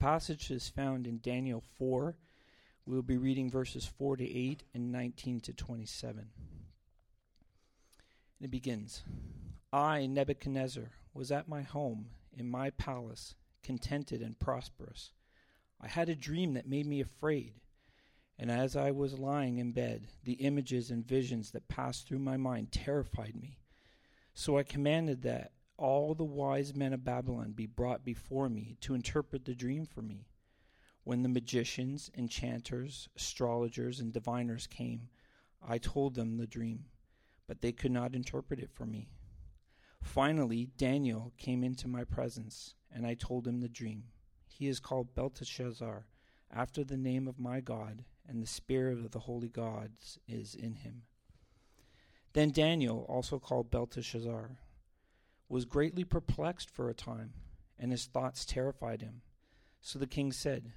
passage is found in Daniel 4. We'll be reading verses 4 to 8 and 19 to 27. And it begins I, Nebuchadnezzar, was at my home in my palace, contented and prosperous. I had a dream that made me afraid. And as I was lying in bed, the images and visions that passed through my mind terrified me. So I commanded that all the wise men of Babylon be brought before me to interpret the dream for me. When the magicians, enchanters, astrologers, and diviners came, I told them the dream, but they could not interpret it for me. Finally, Daniel came into my presence, and I told him the dream. He is called Belteshazzar, after the name of my God, and the spirit of the holy gods is in him. Then Daniel, also called Belteshazzar, was greatly perplexed for a time, and his thoughts terrified him. So the king said,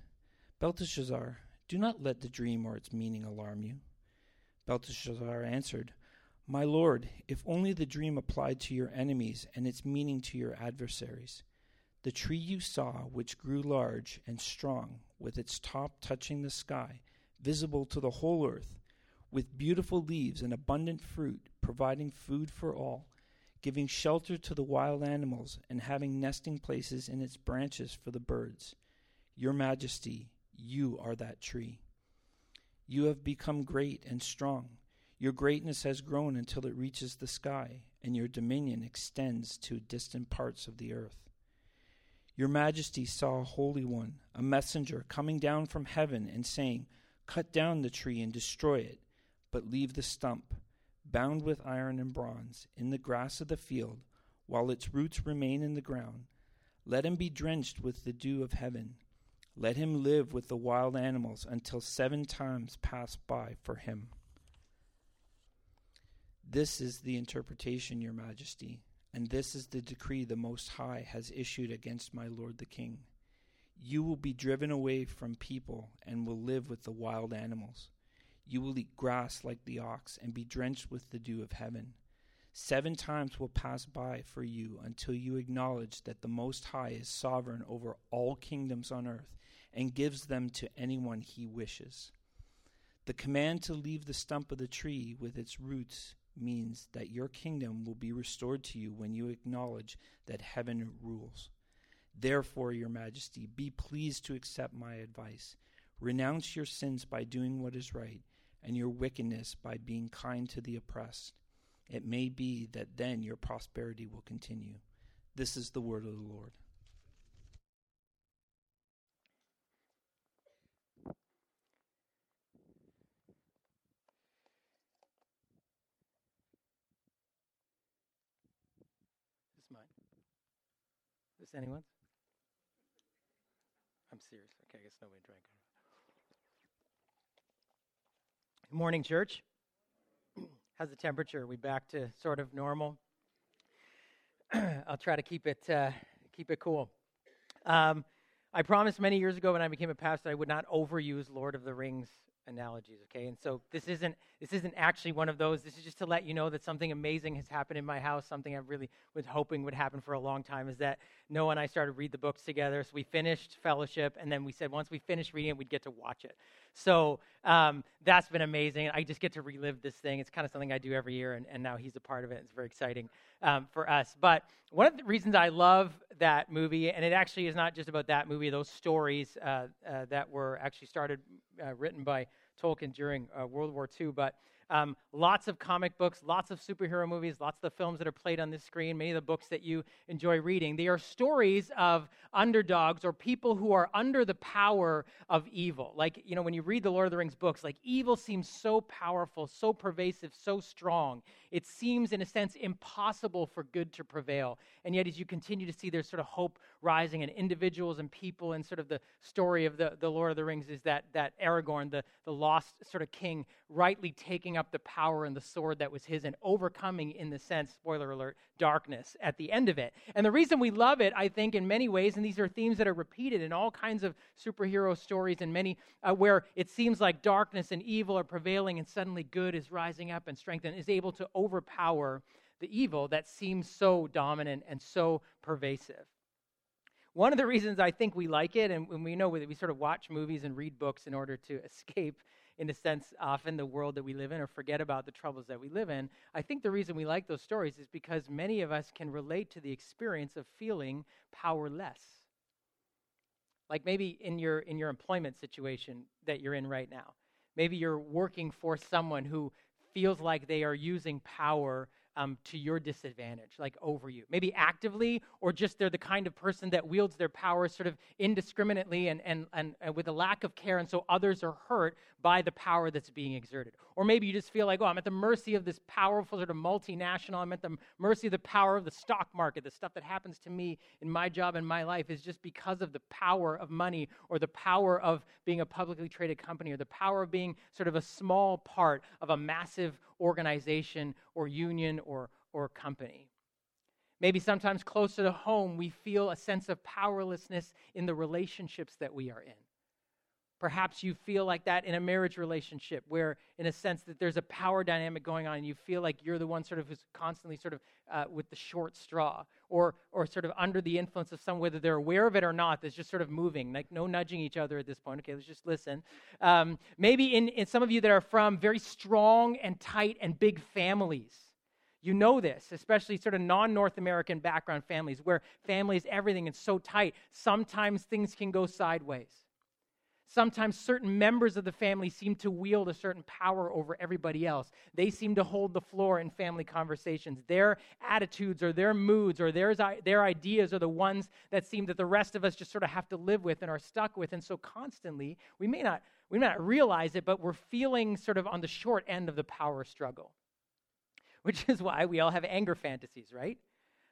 Belteshazzar, do not let the dream or its meaning alarm you. Belteshazzar answered, My lord, if only the dream applied to your enemies and its meaning to your adversaries. The tree you saw, which grew large and strong, with its top touching the sky, visible to the whole earth, with beautiful leaves and abundant fruit, providing food for all giving shelter to the wild animals, and having nesting places in its branches for the birds. Your Majesty, you are that tree. You have become great and strong. Your greatness has grown until it reaches the sky, and your dominion extends to distant parts of the earth. Your Majesty saw a Holy One, a messenger, coming down from heaven and saying, Cut down the tree and destroy it, but leave the stump bound with iron and bronze, in the grass of the field, while its roots remain in the ground. Let him be drenched with the dew of heaven. Let him live with the wild animals until seven times pass by for him. This is the interpretation, Your Majesty, and this is the decree the Most High has issued against my lord the king. You will be driven away from people and will live with the wild animals. You will eat grass like the ox and be drenched with the dew of heaven. Seven times will pass by for you until you acknowledge that the Most High is sovereign over all kingdoms on earth and gives them to anyone he wishes. The command to leave the stump of the tree with its roots means that your kingdom will be restored to you when you acknowledge that heaven rules. Therefore, Your Majesty, be pleased to accept my advice. Renounce your sins by doing what is right and your wickedness by being kind to the oppressed. It may be that then your prosperity will continue. This is the word of the Lord. Is this mine? Is this anyone's? I'm serious. Okay, I guess nobody drank it. Morning, church. How's the temperature? Are we back to sort of normal? I'll try to keep it uh, keep it cool. Um, I promised many years ago when I became a pastor I would not overuse Lord of the Rings analogies. Okay, and so this isn't this isn't actually one of those. This is just to let you know that something amazing has happened in my house. Something I really was hoping would happen for a long time is that Noah and I started read the books together. So we finished Fellowship, and then we said once we finished reading it, we'd get to watch it. So um, that's been amazing. I just get to relive this thing. It's kind of something I do every year, and, and now he's a part of it. It's very exciting um, for us. But one of the reasons I love that movie, and it actually is not just about that movie, those stories uh, uh, that were actually started, uh, written by Tolkien during uh, World War II, but um, lots of comic books, lots of superhero movies, lots of the films that are played on this screen, many of the books that you enjoy reading. They are stories of underdogs or people who are under the power of evil. Like, you know, when you read the Lord of the Rings books, like evil seems so powerful, so pervasive, so strong. It seems, in a sense, impossible for good to prevail. And yet, as you continue to see there's sort of hope rising and individuals and people, and sort of the story of the, the Lord of the Rings is that, that Aragorn, the, the lost sort of king, rightly taking up the power and the sword that was his and overcoming, in the sense, spoiler alert, darkness at the end of it. And the reason we love it, I think, in many ways, and these are themes that are repeated in all kinds of superhero stories and many uh, where it seems like darkness and evil are prevailing and suddenly good is rising up and strength and is able to overpower the evil that seems so dominant and so pervasive. One of the reasons I think we like it, and, we know that we sort of watch movies and read books in order to escape, in a sense, often the world that we live in or forget about the troubles that we live in. I think the reason we like those stories is because many of us can relate to the experience of feeling powerless. Like maybe in your in your employment situation that you're in right now. Maybe you're working for someone who feels like they are using power um, to your disadvantage, like over you. Maybe actively, or just they're the kind of person that wields their power sort of indiscriminately and, and, and, and with a lack of care, and so others are hurt by the power that's being exerted. Or maybe you just feel like, oh, I'm at the mercy of this powerful sort of multinational. I'm at the mercy of the power of the stock market. The stuff that happens to me in my job and my life is just because of the power of money or the power of being a publicly traded company or the power of being sort of a small part of a massive organization or union or, or company. Maybe sometimes closer to home, we feel a sense of powerlessness in the relationships that we are in. Perhaps you feel like that in a marriage relationship, where, in a sense, that there's a power dynamic going on, and you feel like you're the one sort of who's constantly sort of uh, with the short straw, or or sort of under the influence of some, whether they're aware of it or not. That's just sort of moving, like no nudging each other at this point. Okay, let's just listen. Um, maybe in, in some of you that are from very strong and tight and big families. You know this, especially sort of non North American background families where family is everything and so tight. Sometimes things can go sideways. Sometimes certain members of the family seem to wield a certain power over everybody else. They seem to hold the floor in family conversations. Their attitudes or their moods or their, their ideas are the ones that seem that the rest of us just sort of have to live with and are stuck with. And so constantly, we may not, we may not realize it, but we're feeling sort of on the short end of the power struggle, which is why we all have anger fantasies, right?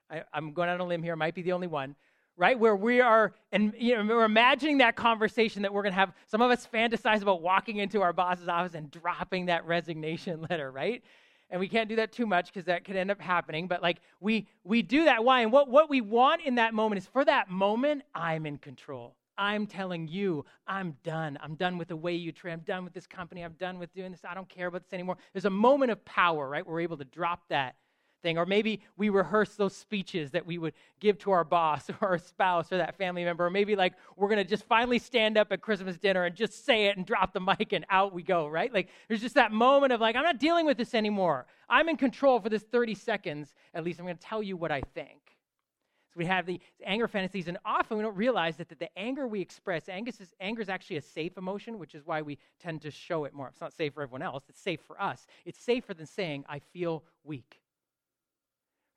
I, I'm going on a limb here, might be the only one right? Where we are, and you know, we're imagining that conversation that we're going to have. Some of us fantasize about walking into our boss's office and dropping that resignation letter, right? And we can't do that too much because that could end up happening. But like we we do that. Why? And what, what we want in that moment is for that moment, I'm in control. I'm telling you, I'm done. I'm done with the way you treat. I'm done with this company. I'm done with doing this. I don't care about this anymore. There's a moment of power, right? We're able to drop that thing. Or maybe we rehearse those speeches that we would give to our boss or our spouse or that family member. Or maybe like we're going to just finally stand up at Christmas dinner and just say it and drop the mic and out we go, right? Like there's just that moment of like, I'm not dealing with this anymore. I'm in control for this 30 seconds. At least I'm going to tell you what I think. So we have the anger fantasies, and often we don't realize that, that the anger we express, anger is, anger is actually a safe emotion, which is why we tend to show it more. It's not safe for everyone else, it's safe for us. It's safer than saying, I feel weak.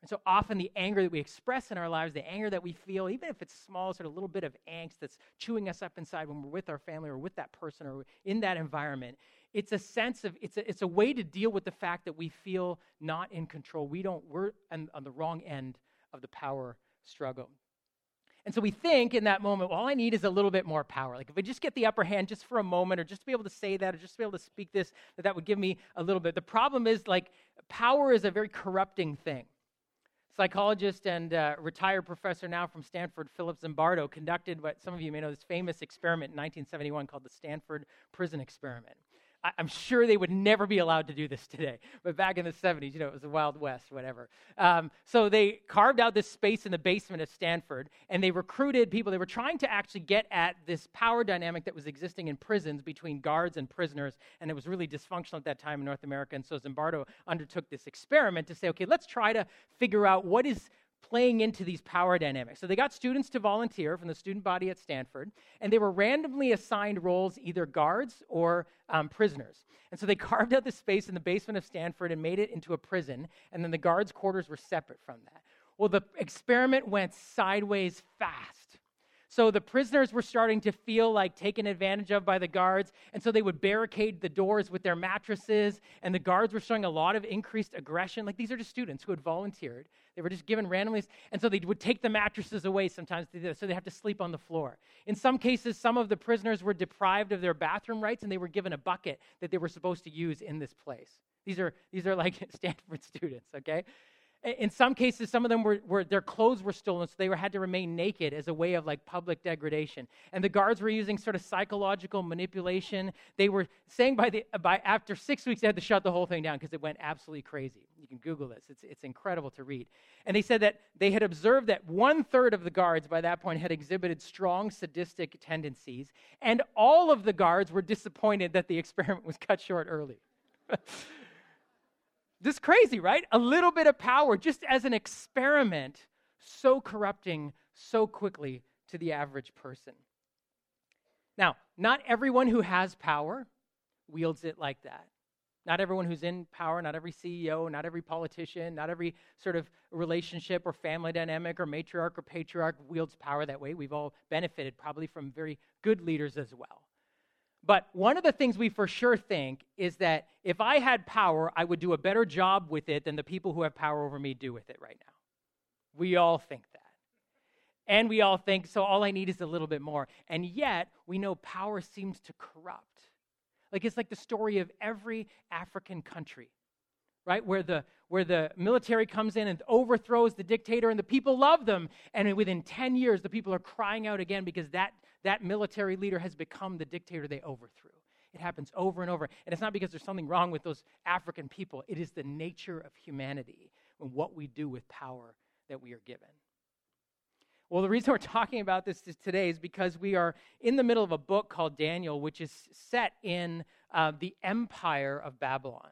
And so often the anger that we express in our lives, the anger that we feel, even if it's small, sort of a little bit of angst that's chewing us up inside when we're with our family or with that person or in that environment, it's a sense of, it's a, it's a way to deal with the fact that we feel not in control. We don't, we're on, on the wrong end of the power struggle. And so we think in that moment, well, all I need is a little bit more power. Like if I just get the upper hand just for a moment, or just to be able to say that, or just to be able to speak this, that that would give me a little bit. The problem is, like, power is a very corrupting thing. Psychologist and uh, retired professor now from Stanford, Philip Zimbardo, conducted what some of you may know this famous experiment in 1971 called the Stanford Prison Experiment. I, am sure they would never be allowed to do this today. But back in the 70s, you know, it was the Wild West, whatever. Um, so they carved out this space in the basement of Stanford and they recruited people. They were trying to actually get at this power dynamic that was existing in prisons between guards and prisoners. And it was really dysfunctional at that time in North America. And so Zimbardo undertook this experiment to say, okay, let's try to figure out what is playing into these power dynamics. So they got students to volunteer from the student body at Stanford, and they were randomly assigned roles, either guards or um, prisoners. And so they carved out this space in the basement of Stanford and made it into a prison, and then the guards' quarters were separate from that. Well, the experiment went sideways fast. So the prisoners were starting to feel like taken advantage of by the guards, and so they would barricade the doors with their mattresses, and the guards were showing a lot of increased aggression. Like these are just students who had volunteered. They were just given randomly, and so they would take the mattresses away sometimes, so they have to sleep on the floor. In some cases, some of the prisoners were deprived of their bathroom rights, and they were given a bucket that they were supposed to use in this place. These are, these are like Stanford students, okay? In some cases, some of them were, were, their clothes were stolen, so they were, had to remain naked as a way of like public degradation. And the guards were using sort of psychological manipulation. They were saying by the by after six weeks they had to shut the whole thing down because it went absolutely crazy. You can Google this. It's, it's incredible to read. And they said that they had observed that one third of the guards by that point had exhibited strong sadistic tendencies, and all of the guards were disappointed that the experiment was cut short early. this crazy, right? A little bit of power just as an experiment, so corrupting so quickly to the average person. Now, not everyone who has power wields it like that. Not everyone who's in power, not every CEO, not every politician, not every sort of relationship or family dynamic or matriarch or patriarch wields power that way. We've all benefited probably from very good leaders as well. But one of the things we for sure think is that if I had power, I would do a better job with it than the people who have power over me do with it right now. We all think that. And we all think, so all I need is a little bit more. And yet, we know power seems to corrupt. Like it's like the story of every African country, right? Where the where the military comes in and overthrows the dictator and the people love them and within 10 years the people are crying out again because that that military leader has become the dictator they overthrew. It happens over and over. And it's not because there's something wrong with those African people. It is the nature of humanity and what we do with power that we are given. Well, the reason we're talking about this today is because we are in the middle of a book called Daniel, which is set in uh, the empire of Babylon.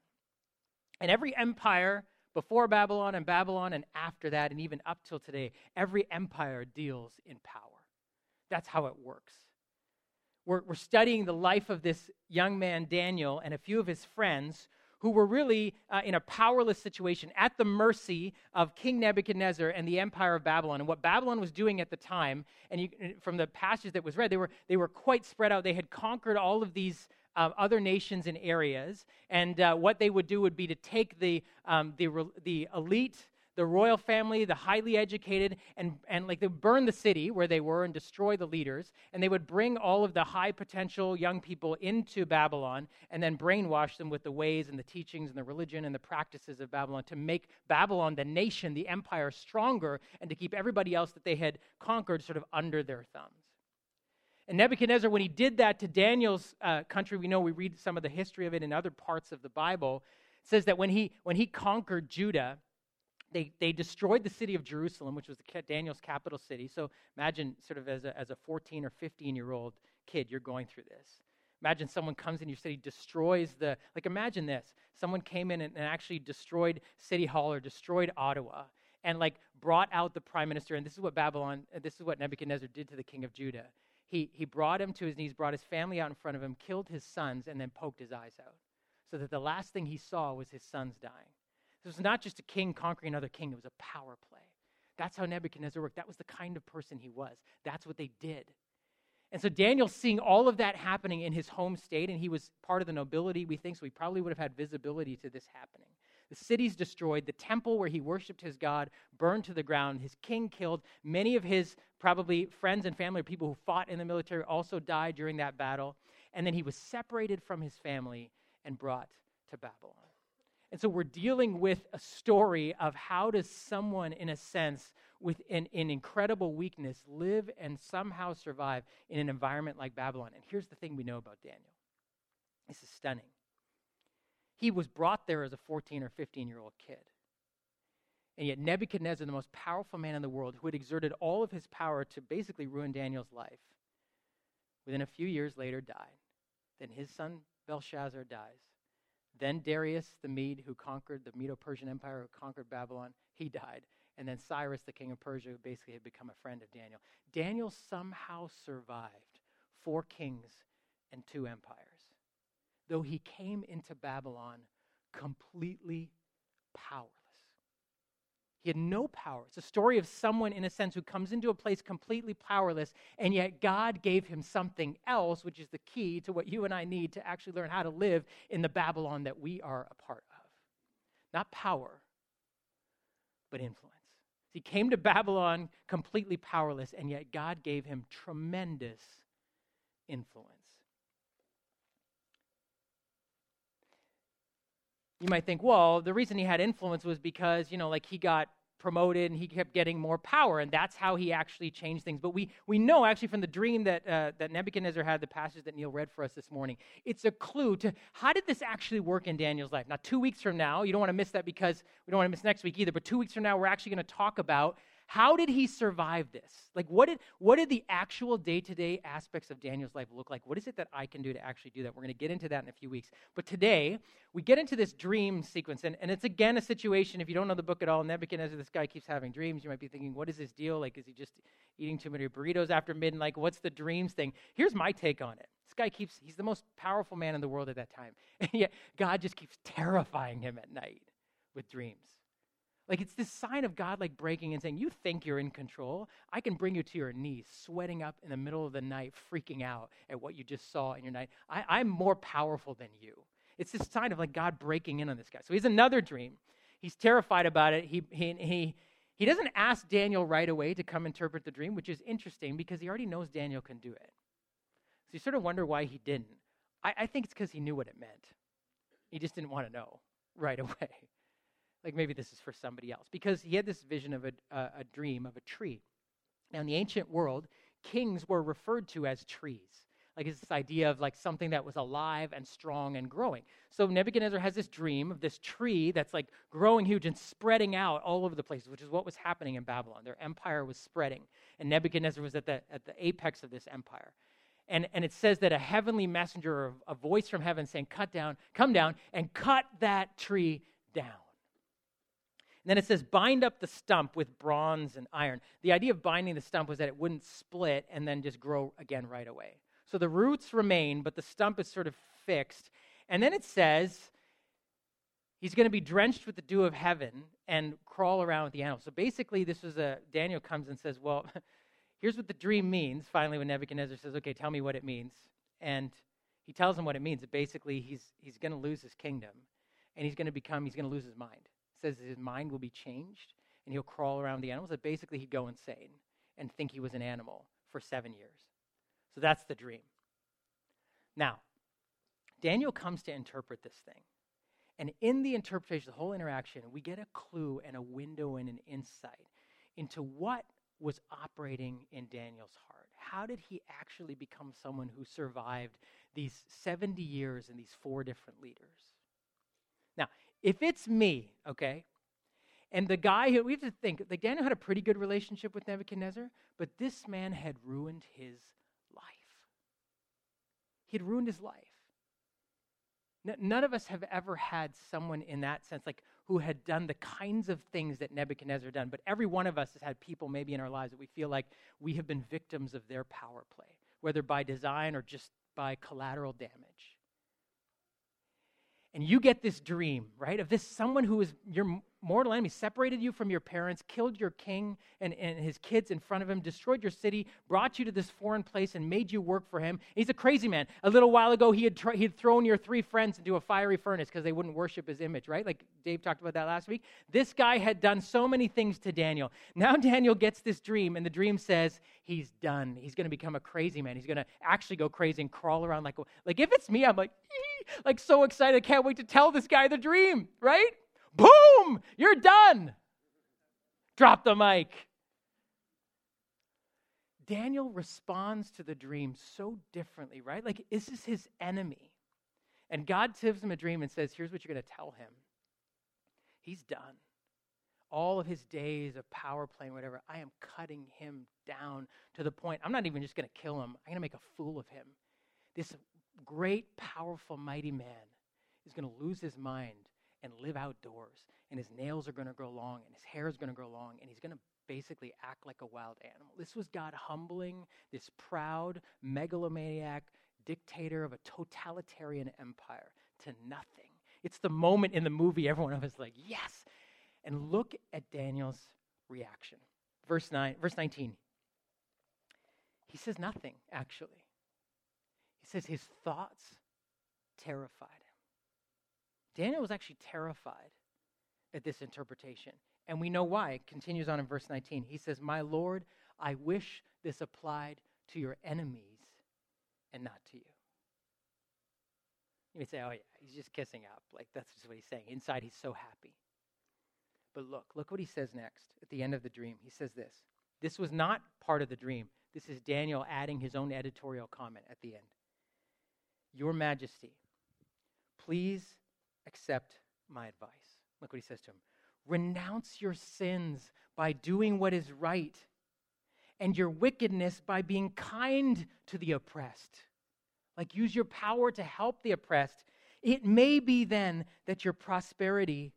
And every empire before Babylon and Babylon and after that, and even up till today, every empire deals in power. That's how it works. We're, we're studying the life of this young man, Daniel, and a few of his friends who were really uh, in a powerless situation at the mercy of King Nebuchadnezzar and the empire of Babylon. And what Babylon was doing at the time, and you, from the passage that was read, they were, they were quite spread out. They had conquered all of these uh, other nations and areas. And uh, what they would do would be to take the, um, the, the elite the royal family, the highly educated, and, and like they would burn the city where they were and destroy the leaders. And they would bring all of the high potential young people into Babylon and then brainwash them with the ways and the teachings and the religion and the practices of Babylon to make Babylon, the nation, the empire, stronger and to keep everybody else that they had conquered sort of under their thumbs. And Nebuchadnezzar, when he did that to Daniel's uh, country, we know we read some of the history of it in other parts of the Bible, says that when he, when he conquered Judah, they, they destroyed the city of Jerusalem, which was the, Daniel's capital city. So imagine, sort of as a, as a 14 or 15 year old kid, you're going through this. Imagine someone comes in your city, destroys the, like, imagine this. Someone came in and, and actually destroyed City Hall or destroyed Ottawa and, like, brought out the prime minister. And this is what Babylon, this is what Nebuchadnezzar did to the king of Judah. He, he brought him to his knees, brought his family out in front of him, killed his sons, and then poked his eyes out. So that the last thing he saw was his sons dying. This was not just a king conquering another king, it was a power play. That's how Nebuchadnezzar worked. That was the kind of person he was. That's what they did. And so Daniel, seeing all of that happening in his home state, and he was part of the nobility, we think, so he probably would have had visibility to this happening. The city's destroyed, the temple where he worshiped his God burned to the ground, his king killed. Many of his probably friends and family or people who fought in the military also died during that battle. And then he was separated from his family and brought to Babylon. And so we're dealing with a story of how does someone, in a sense, with an, an, incredible weakness, live and somehow survive in an environment like Babylon. And here's the thing we know about Daniel this is stunning. He was brought there as a 14 or 15 year old kid. And yet, Nebuchadnezzar, the most powerful man in the world, who had exerted all of his power to basically ruin Daniel's life, within a few years later died. Then his son Belshazzar dies. Then Darius the Mede, who conquered the Medo Persian Empire, who conquered Babylon, he died. And then Cyrus, the king of Persia, who basically had become a friend of Daniel. Daniel somehow survived four kings and two empires, though he came into Babylon completely powerless. He had no power. It's a story of someone, in a sense, who comes into a place completely powerless, and yet God gave him something else, which is the key to what you and I need to actually learn how to live in the Babylon that we are a part of. Not power, but influence. He came to Babylon completely powerless, and yet God gave him tremendous influence. You might think, well, the reason he had influence was because, you know, like he got promoted and he kept getting more power, and that's how he actually changed things. But we, we know actually from the dream that, uh, that Nebuchadnezzar had, the passage that Neil read for us this morning, it's a clue to how did this actually work in Daniel's life. Now, two weeks from now, you don't want to miss that because we don't want to miss next week either, but two weeks from now, we're actually going to talk about how did he survive this? Like, what did, what did the actual day to day aspects of Daniel's life look like? What is it that I can do to actually do that? We're going to get into that in a few weeks. But today, we get into this dream sequence. And, and it's again a situation, if you don't know the book at all, Nebuchadnezzar, this guy keeps having dreams. You might be thinking, what is this deal? Like, is he just eating too many burritos after midnight? Like, what's the dreams thing? Here's my take on it. This guy keeps, he's the most powerful man in the world at that time. And yet, God just keeps terrifying him at night with dreams. Like it's this sign of God like breaking and saying, You think you're in control? I can bring you to your knees, sweating up in the middle of the night, freaking out at what you just saw in your night. I, I'm more powerful than you. It's this sign of like God breaking in on this guy. So he's another dream. He's terrified about it. He, he, he, he doesn't ask Daniel right away to come interpret the dream, which is interesting because he already knows Daniel can do it. So you sort of wonder why he didn't. I, I think it's because he knew what it meant. He just didn't want to know right away. Like maybe this is for somebody else. Because he had this vision of a, uh, a dream of a tree. Now, in the ancient world, kings were referred to as trees. Like it's this idea of like something that was alive and strong and growing. So Nebuchadnezzar has this dream of this tree that's like growing huge and spreading out all over the place, which is what was happening in Babylon. Their empire was spreading, and Nebuchadnezzar was at the at the apex of this empire. And, and it says that a heavenly messenger, a voice from heaven saying, Cut down, come down, and cut that tree down. And then it says, bind up the stump with bronze and iron. The idea of binding the stump was that it wouldn't split and then just grow again right away. So the roots remain, but the stump is sort of fixed. And then it says, he's going to be drenched with the dew of heaven and crawl around with the animals. So basically, this was a, Daniel comes and says, well, here's what the dream means. Finally, when Nebuchadnezzar says, okay, tell me what it means. And he tells him what it means. That basically, he's, he's going to lose his kingdom and he's going to become, he's going to lose his mind says his mind will be changed and he'll crawl around the animals, that basically he'd go insane and think he was an animal for seven years. So that's the dream. Now, Daniel comes to interpret this thing. And in the interpretation, the whole interaction, we get a clue and a window and an insight into what was operating in Daniel's heart. How did he actually become someone who survived these 70 years and these four different leaders? If it's me, okay, and the guy who, we have to think, like Daniel had a pretty good relationship with Nebuchadnezzar, but this man had ruined his life. He had ruined his life. none of us have ever had someone in that sense, like who had done the kinds of things that Nebuchadnezzar done. But every one of us has had people maybe in our lives that we feel like we have been victims of their power play, whether by design or just by collateral damage and you get this dream, right, of this someone who is your mortal enemy, separated you from your parents, killed your king and, and his kids in front of him, destroyed your city, brought you to this foreign place, and made you work for him. He's a crazy man. A little while ago, he had, he had thrown your three friends into a fiery furnace because they wouldn't worship his image, right? Like Dave talked about that last week. This guy had done so many things to Daniel. Now Daniel gets this dream, and the dream says he's done. He's going to become a crazy man. He's going to actually go crazy and crawl around like, like if it's me, I'm like, like so excited. I can't wait to tell this guy the dream, right? Boom! You're done. Drop the mic. Daniel responds to the dream so differently, right? Like, this is his enemy. And God gives him a dream and says, Here's what you're going to tell him. He's done. All of his days of power playing, whatever, I am cutting him down to the point, I'm not even just going to kill him, I'm going to make a fool of him. This great, powerful, mighty man is going to lose his mind and live outdoors. And his nails are going to grow long, and his hair is going to grow long, and he's going to basically act like a wild animal. This was God humbling this proud, megalomaniac dictator of a totalitarian empire to nothing. It's the moment in the movie everyone of us like, yes. And look at Daniel's reaction. Verse 9, verse 19. He says nothing, actually. He says his thoughts terrified Daniel was actually terrified at this interpretation. And we know why. It continues on in verse 19. He says, My Lord, I wish this applied to your enemies and not to you. You may say, Oh, yeah, he's just kissing up. Like, that's just what he's saying. Inside, he's so happy. But look, look what he says next at the end of the dream. He says this This was not part of the dream. This is Daniel adding his own editorial comment at the end. Your Majesty, please accept my advice. Look what he says to him Renounce your sins by doing what is right, and your wickedness by being kind to the oppressed. Like, use your power to help the oppressed. It may be then that your prosperity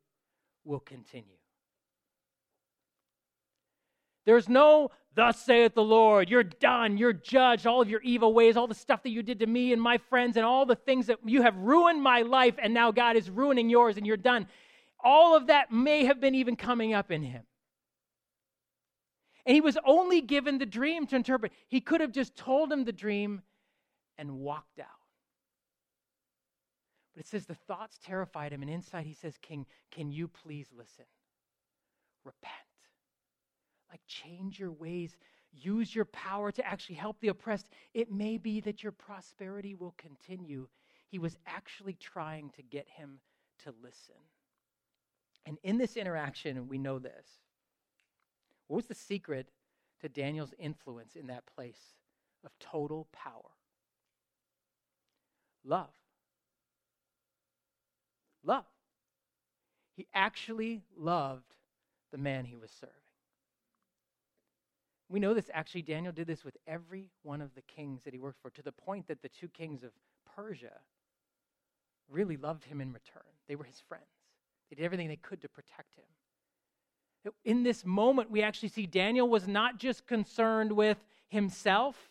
will continue. There's no, thus saith the Lord, you're done, you're judged, all of your evil ways, all the stuff that you did to me and my friends, and all the things that you have ruined my life, and now God is ruining yours, and you're done. All of that may have been even coming up in him. And he was only given the dream to interpret. He could have just told him the dream and walked out. But it says the thoughts terrified him, and inside he says, King, can you please listen? Repent. Like, change your ways. Use your power to actually help the oppressed. It may be that your prosperity will continue. He was actually trying to get him to listen. And in this interaction, we know this. What was the secret to Daniel's influence in that place of total power? Love. Love. He actually loved the man he was serving. We know this actually, Daniel did this with every one of the kings that he worked for, to the point that the two kings of Persia really loved him in return. They were his friends, they did everything they could to protect him. In this moment, we actually see Daniel was not just concerned with himself,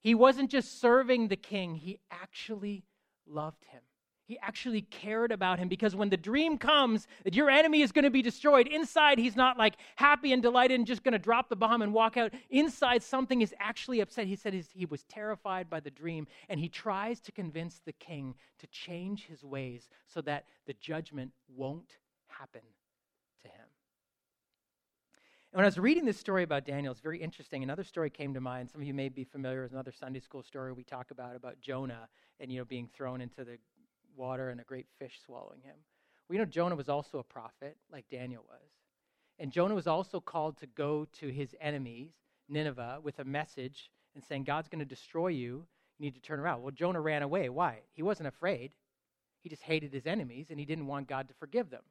he wasn't just serving the king, he actually loved him. He actually cared about him because when the dream comes that your enemy is going to be destroyed, inside he's not like happy and delighted and just going to drop the bomb and walk out. Inside something is actually upset. He said he was terrified by the dream and he tries to convince the king to change his ways so that the judgment won't happen to him. And when I was reading this story about Daniel, it's very interesting. Another story came to mind. Some of you may be familiar with another Sunday school story we talk about about Jonah and you know being thrown into the water and a great fish swallowing him. We know Jonah was also a prophet, like Daniel was. And Jonah was also called to go to his enemies, Nineveh, with a message and saying, God's going to destroy you. You need to turn around. Well, Jonah ran away. Why? He wasn't afraid. He just hated his enemies and he didn't want God to forgive them.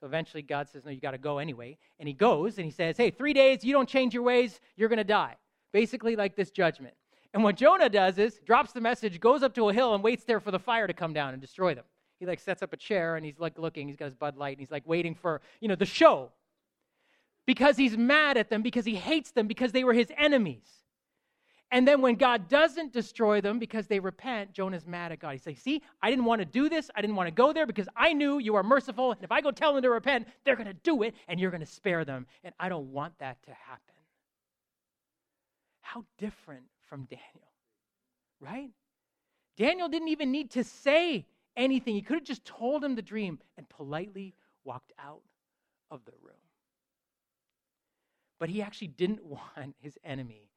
So eventually God says, No, you got to go anyway. And he goes and he says, Hey, three days, you don't change your ways, you're going to die. Basically, like this judgment. And what Jonah does is drops the message, goes up to a hill, and waits there for the fire to come down and destroy them. He like sets up a chair and he's like looking. He's got his Bud Light and he's like waiting for you know the show because he's mad at them because he hates them because they were his enemies. And then when God doesn't destroy them because they repent, Jonah's mad at God. He says, See, I didn't want to do this. I didn't want to go there because I knew you are merciful. And if I go tell them to repent, they're going to do it and you're going to spare them. And I don't want that to happen. How different from Daniel right? Daniel didn't even need to say anything. He could have just told him the dream and politely walked out of the room. But he actually didn't want his enemy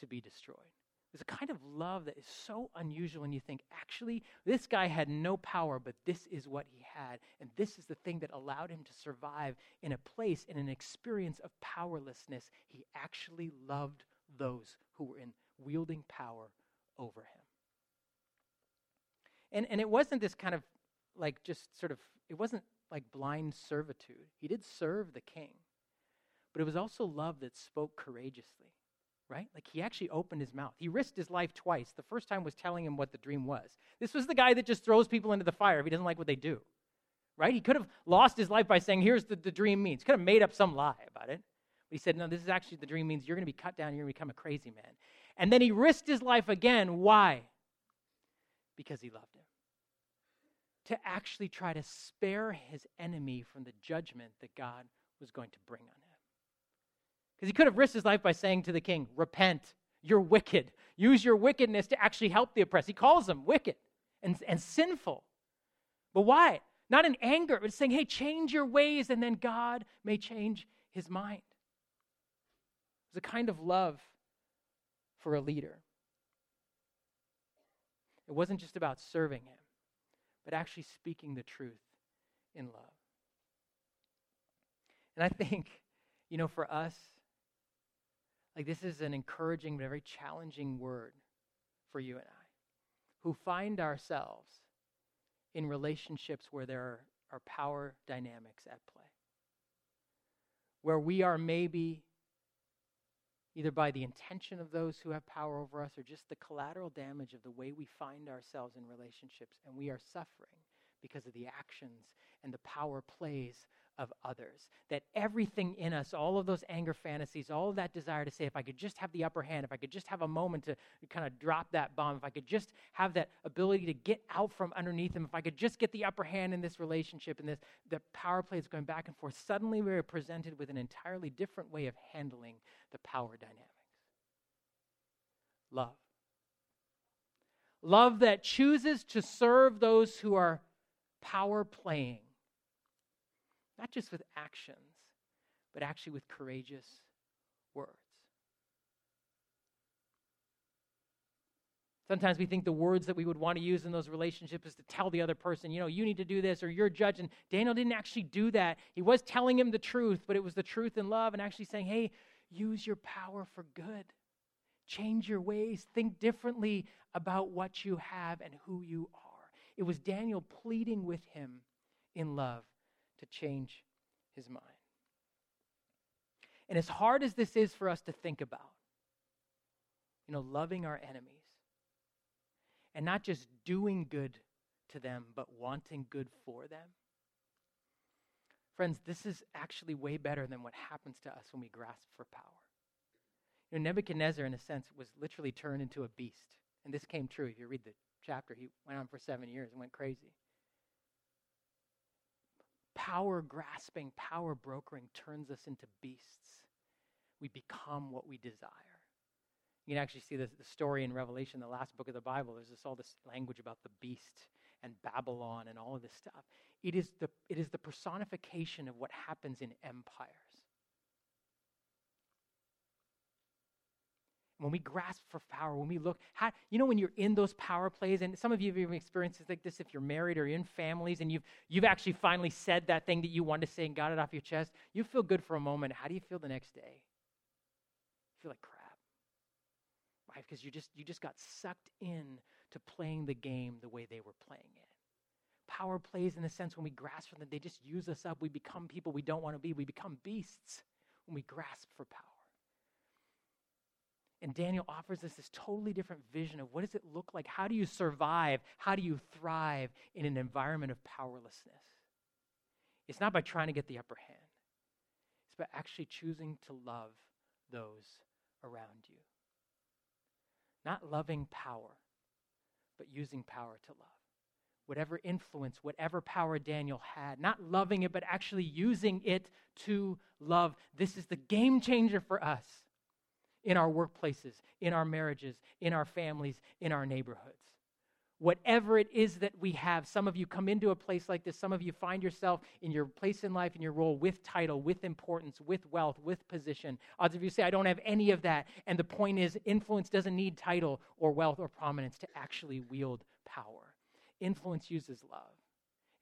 to be destroyed. There's a kind of love that is so unusual when you think, actually, this guy had no power, but this is what he had. And this is the thing that allowed him to survive in a place, in an experience of powerlessness. He actually loved those who were in wielding power over him. And, and it wasn't this kind of like just sort of, it wasn't like blind servitude. He did serve the king, but it was also love that spoke courageously, right? Like he actually opened his mouth. He risked his life twice. The first time was telling him what the dream was. This was the guy that just throws people into the fire if he doesn't like what they do, right? He could have lost his life by saying, here's what the dream means. Could have made up some lie about it. But he said, no, this is actually the dream means you're going to be cut down, you're going to become a crazy man. And then he risked his life again. Why? Because he loved him. To actually try to spare his enemy from the judgment that God was going to bring on him. Because he could have risked his life by saying to the king, Repent, you're wicked. Use your wickedness to actually help the oppressed. He calls them wicked and, and sinful. But why? Not in anger, but saying, Hey, change your ways, and then God may change his mind. It was a kind of love for a leader. It wasn't just about serving him, but actually speaking the truth in love. And I think, you know, for us, like this is an encouraging but very challenging word for you and I, who find ourselves in relationships where there are, are power dynamics at play, where we are maybe either by the intention of those who have power over us or just the collateral damage of the way we find ourselves in relationships, and we are suffering because of the actions and the power plays of others. That everything in us, all of those anger fantasies, all of that desire to say, if I could just have the upper hand, if I could just have a moment to kind of drop that bomb, if I could just have that ability to get out from underneath him, if I could just get the upper hand in this relationship and this the power play is going back and forth, suddenly we are presented with an entirely different way of handling the power dynamics. Love. Love that chooses to serve those who are power playing not just with actions, but actually with courageous words. Sometimes we think the words that we would want to use in those relationships is to tell the other person, you know, you need to do this or you're judging. Daniel didn't actually do that. He was telling him the truth, but it was the truth in love and actually saying, hey, use your power for good. Change your ways. Think differently about what you have and who you are. It was Daniel pleading with him in love to change his mind. And as hard as this is for us to think about, you know, loving our enemies and not just doing good to them, but wanting good for them. Friends, this is actually way better than what happens to us when we grasp for power. You know, Nebuchadnezzar, in a sense, was literally turned into a beast. And this came true. If you read the chapter, he went on for seven years and went crazy power grasping, power brokering turns us into beasts. We become what we desire. You can actually see the, the story in Revelation, the last book of the Bible. There's this, all this language about the beast and Babylon and all of this stuff. It is the, it is the personification of what happens in empires. When we grasp for power, when we look, how, you know, when you're in those power plays, and some of you have even experiences like this if you're married or you're in families, and you've, you've actually finally said that thing that you wanted to say and got it off your chest, you feel good for a moment. How do you feel the next day? You feel like crap, right? Because you just, you just got sucked in to playing the game the way they were playing it. Power plays in the sense when we grasp for them, they just use us up. We become people we don't want to be. We become beasts when we grasp for power. And Daniel offers us this totally different vision of what does it look like? How do you survive? How do you thrive in an environment of powerlessness? It's not by trying to get the upper hand, it's by actually choosing to love those around you. Not loving power, but using power to love. Whatever influence, whatever power Daniel had, not loving it, but actually using it to love. This is the game changer for us in our workplaces, in our marriages, in our families, in our neighborhoods. Whatever it is that we have, some of you come into a place like this, some of you find yourself in your place in life, in your role with title, with importance, with wealth, with position. Odds of you say, I don't have any of that. And the point is, influence doesn't need title or wealth or prominence to actually wield power. Influence uses love.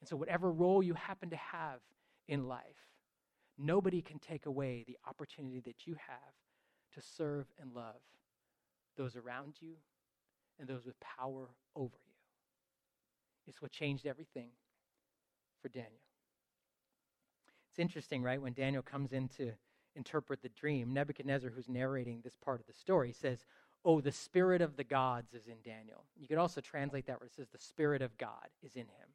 And so, whatever role you happen to have in life, nobody can take away the opportunity that you have to serve and love those around you and those with power over you. It's what changed everything for Daniel. It's interesting, right? When Daniel comes in to interpret the dream, Nebuchadnezzar, who's narrating this part of the story, says, Oh, the Spirit of the gods is in Daniel. You could also translate that where it says, The Spirit of God is in him.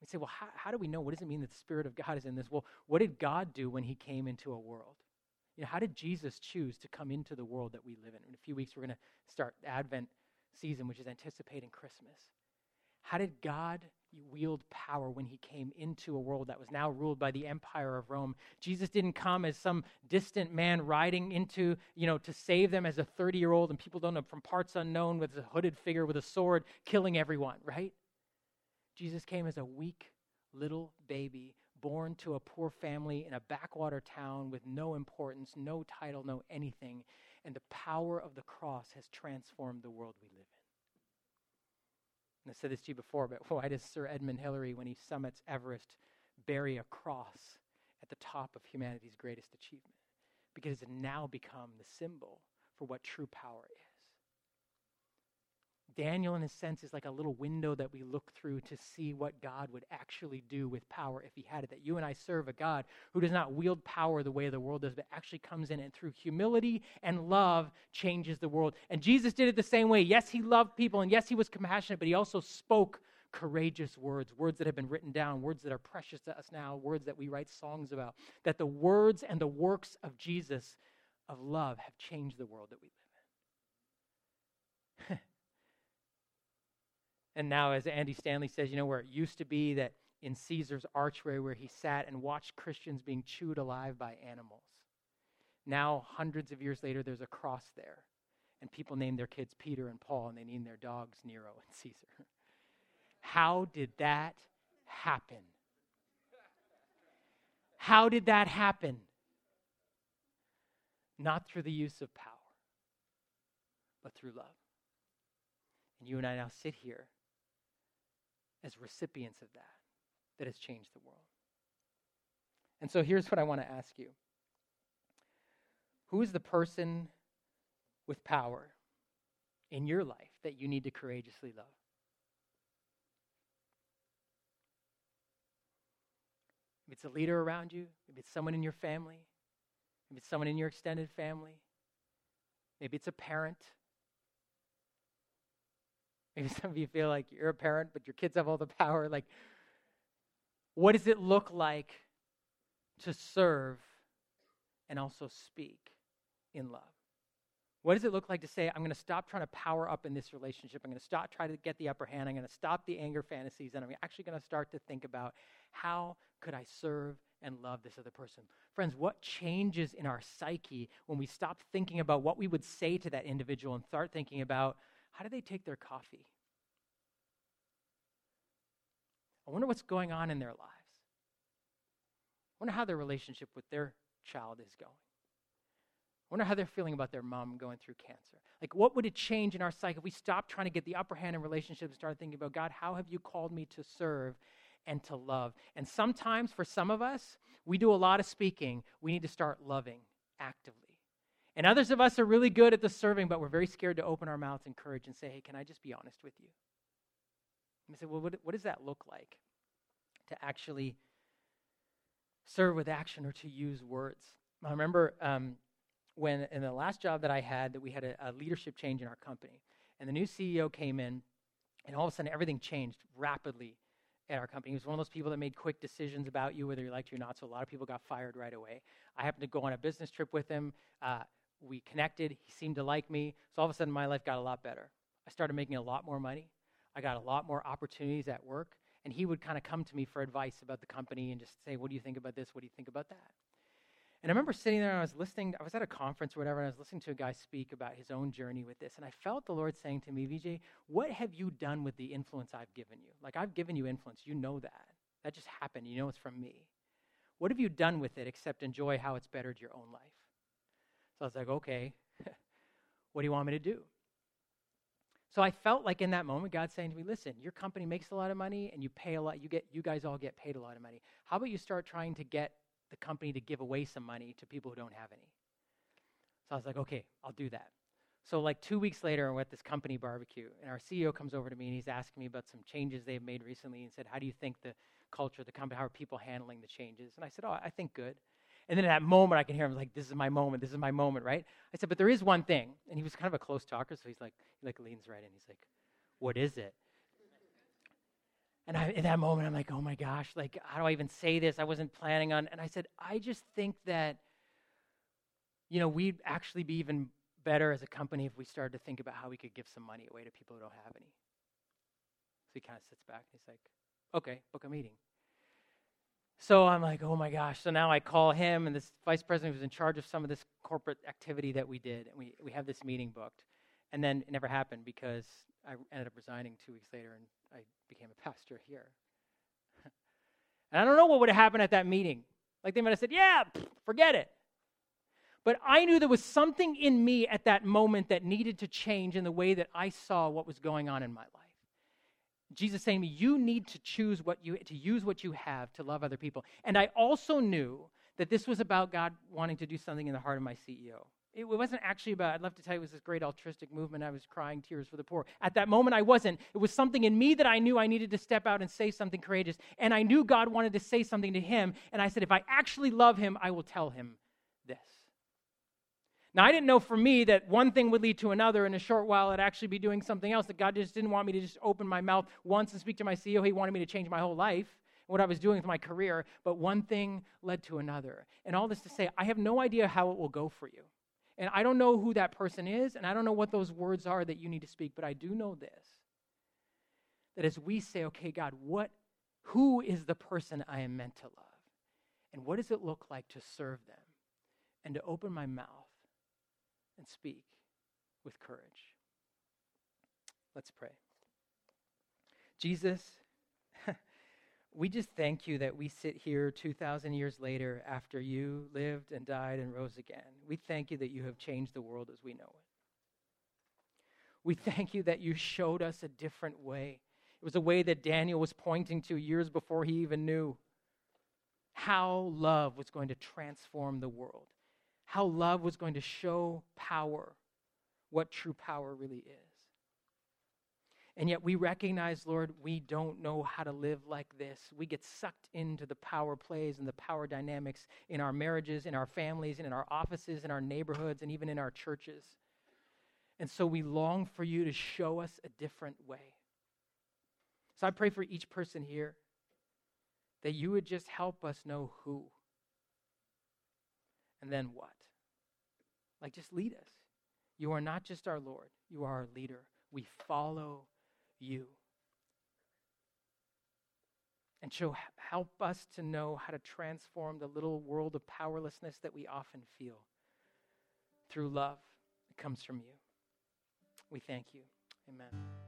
We say, Well, how, how do we know? What does it mean that the Spirit of God is in this? Well, what did God do when he came into a world? You know, how did Jesus choose to come into the world that we live in? In a few weeks, we're going to start Advent season, which is anticipating Christmas. How did God wield power when he came into a world that was now ruled by the empire of Rome? Jesus didn't come as some distant man riding into, you know, to save them as a 30 year old and people don't know from parts unknown with a hooded figure with a sword killing everyone, right? Jesus came as a weak little baby born to a poor family in a backwater town with no importance, no title, no anything. And the power of the cross has transformed the world we live in. And I said this to you before, but why does Sir Edmund Hillary, when he summits Everest, bury a cross at the top of humanity's greatest achievement because it has now become the symbol for what true power is. Daniel, in a sense, is like a little window that we look through to see what God would actually do with power if he had it. That you and I serve a God who does not wield power the way the world does, but actually comes in and through humility and love changes the world. And Jesus did it the same way. Yes, he loved people, and yes, he was compassionate, but he also spoke courageous words, words that have been written down, words that are precious to us now, words that we write songs about. That the words and the works of Jesus of love have changed the world that we live in. And now, as Andy Stanley says, you know, where it used to be that in Caesar's archway where he sat and watched Christians being chewed alive by animals. Now, hundreds of years later, there's a cross there. And people name their kids Peter and Paul, and they name their dogs Nero and Caesar. How did that happen? How did that happen? Not through the use of power, but through love. And you and I now sit here as recipients of that that has changed the world. And so here's what I want to ask you Who is the person with power in your life that you need to courageously love? If it's a leader around you, maybe it's someone in your family, maybe it's someone in your extended family, maybe it's a parent, Maybe some of you feel like you're a parent, but your kids have all the power. Like, what does it look like to serve and also speak in love? What does it look like to say, I'm going to stop trying to power up in this relationship? I'm going to stop trying to get the upper hand. I'm going to stop the anger fantasies. And I'm actually going to start to think about how could I serve and love this other person? Friends, what changes in our psyche when we stop thinking about what we would say to that individual and start thinking about how do they take their coffee? I wonder what's going on in their lives. I wonder how their relationship with their child is going. I wonder how they're feeling about their mom going through cancer. Like, what would it change in our psyche if we stopped trying to get the upper hand in relationships and started thinking about, God, how have you called me to serve and to love? And sometimes, for some of us, we do a lot of speaking. We need to start loving actively. And others of us are really good at the serving, but we're very scared to open our mouths in courage and say, hey, can I just be honest with you? And I say, well, what, what does that look like to actually serve with action or to use words? I remember um, when in the last job that I had that we had a, a leadership change in our company. And the new CEO came in, and all of a sudden everything changed rapidly at our company. He was one of those people that made quick decisions about you, whether you liked you or not. So a lot of people got fired right away. I happened to go on a business trip with him. Uh, we connected. He seemed to like me. So all of a sudden, my life got a lot better. I started making a lot more money. I got a lot more opportunities at work. And he would kind of come to me for advice about the company and just say, What do you think about this? What do you think about that? And I remember sitting there and I was listening, I was at a conference or whatever, and I was listening to a guy speak about his own journey with this. And I felt the Lord saying to me, VJ, what have you done with the influence I've given you? Like, I've given you influence. You know that. That just happened. You know it's from me. What have you done with it except enjoy how it's bettered your own life? So I was like, okay, what do you want me to do? So I felt like in that moment, God saying to me, listen, your company makes a lot of money and you pay a lot, you get you guys all get paid a lot of money. How about you start trying to get the company to give away some money to people who don't have any? So I was like, okay, I'll do that. So like two weeks later, we're at this company barbecue, and our CEO comes over to me and he's asking me about some changes they've made recently and said, How do you think the culture the company, how are people handling the changes? And I said, Oh, I think good. And then in that moment, I can hear him like, "This is my moment. This is my moment." Right? I said, "But there is one thing." And he was kind of a close talker, so he's like, he like leans right in. He's like, "What is it?" And I, in that moment, I'm like, "Oh my gosh! Like, how do I even say this? I wasn't planning on." And I said, "I just think that, you know, we'd actually be even better as a company if we started to think about how we could give some money away to people who don't have any." So he kind of sits back and he's like, "Okay, book a meeting." So I'm like, oh my gosh. So now I call him and this vice president who's in charge of some of this corporate activity that we did. And we, we have this meeting booked. And then it never happened because I ended up resigning two weeks later and I became a pastor here. and I don't know what would have happened at that meeting. Like they might have said, yeah, forget it. But I knew there was something in me at that moment that needed to change in the way that I saw what was going on in my life. Jesus saying to me, you need to choose what you, to use what you have to love other people. And I also knew that this was about God wanting to do something in the heart of my CEO. It wasn't actually about, I'd love to tell you, it was this great altruistic movement. I was crying tears for the poor. At that moment, I wasn't. It was something in me that I knew I needed to step out and say something courageous. And I knew God wanted to say something to him. And I said, if I actually love him, I will tell him. Now, I didn't know for me that one thing would lead to another. In a short while, I'd actually be doing something else. That God just didn't want me to just open my mouth once and speak to my CEO. He wanted me to change my whole life what I was doing with my career, but one thing led to another. And all this to say, I have no idea how it will go for you. And I don't know who that person is, and I don't know what those words are that you need to speak, but I do know this that as we say, okay, God, what, who is the person I am meant to love? And what does it look like to serve them and to open my mouth and speak with courage? Let's pray. Jesus, we just thank you that we sit here 2,000 years later after you lived and died and rose again. We thank you that you have changed the world as we know it. We thank you that you showed us a different way. It was a way that Daniel was pointing to years before he even knew how love was going to transform the world, how love was going to show power, what true power really is. And yet we recognize, Lord, we don't know how to live like this. We get sucked into the power plays and the power dynamics in our marriages, in our families, and in our offices, in our neighborhoods, and even in our churches. And so we long for you to show us a different way. So I pray for each person here that you would just help us know who and then what. Like, just lead us. You are not just our Lord, you are our leader. We follow you. And so help us to know how to transform the little world of powerlessness that we often feel through love that comes from you. We thank you. Amen.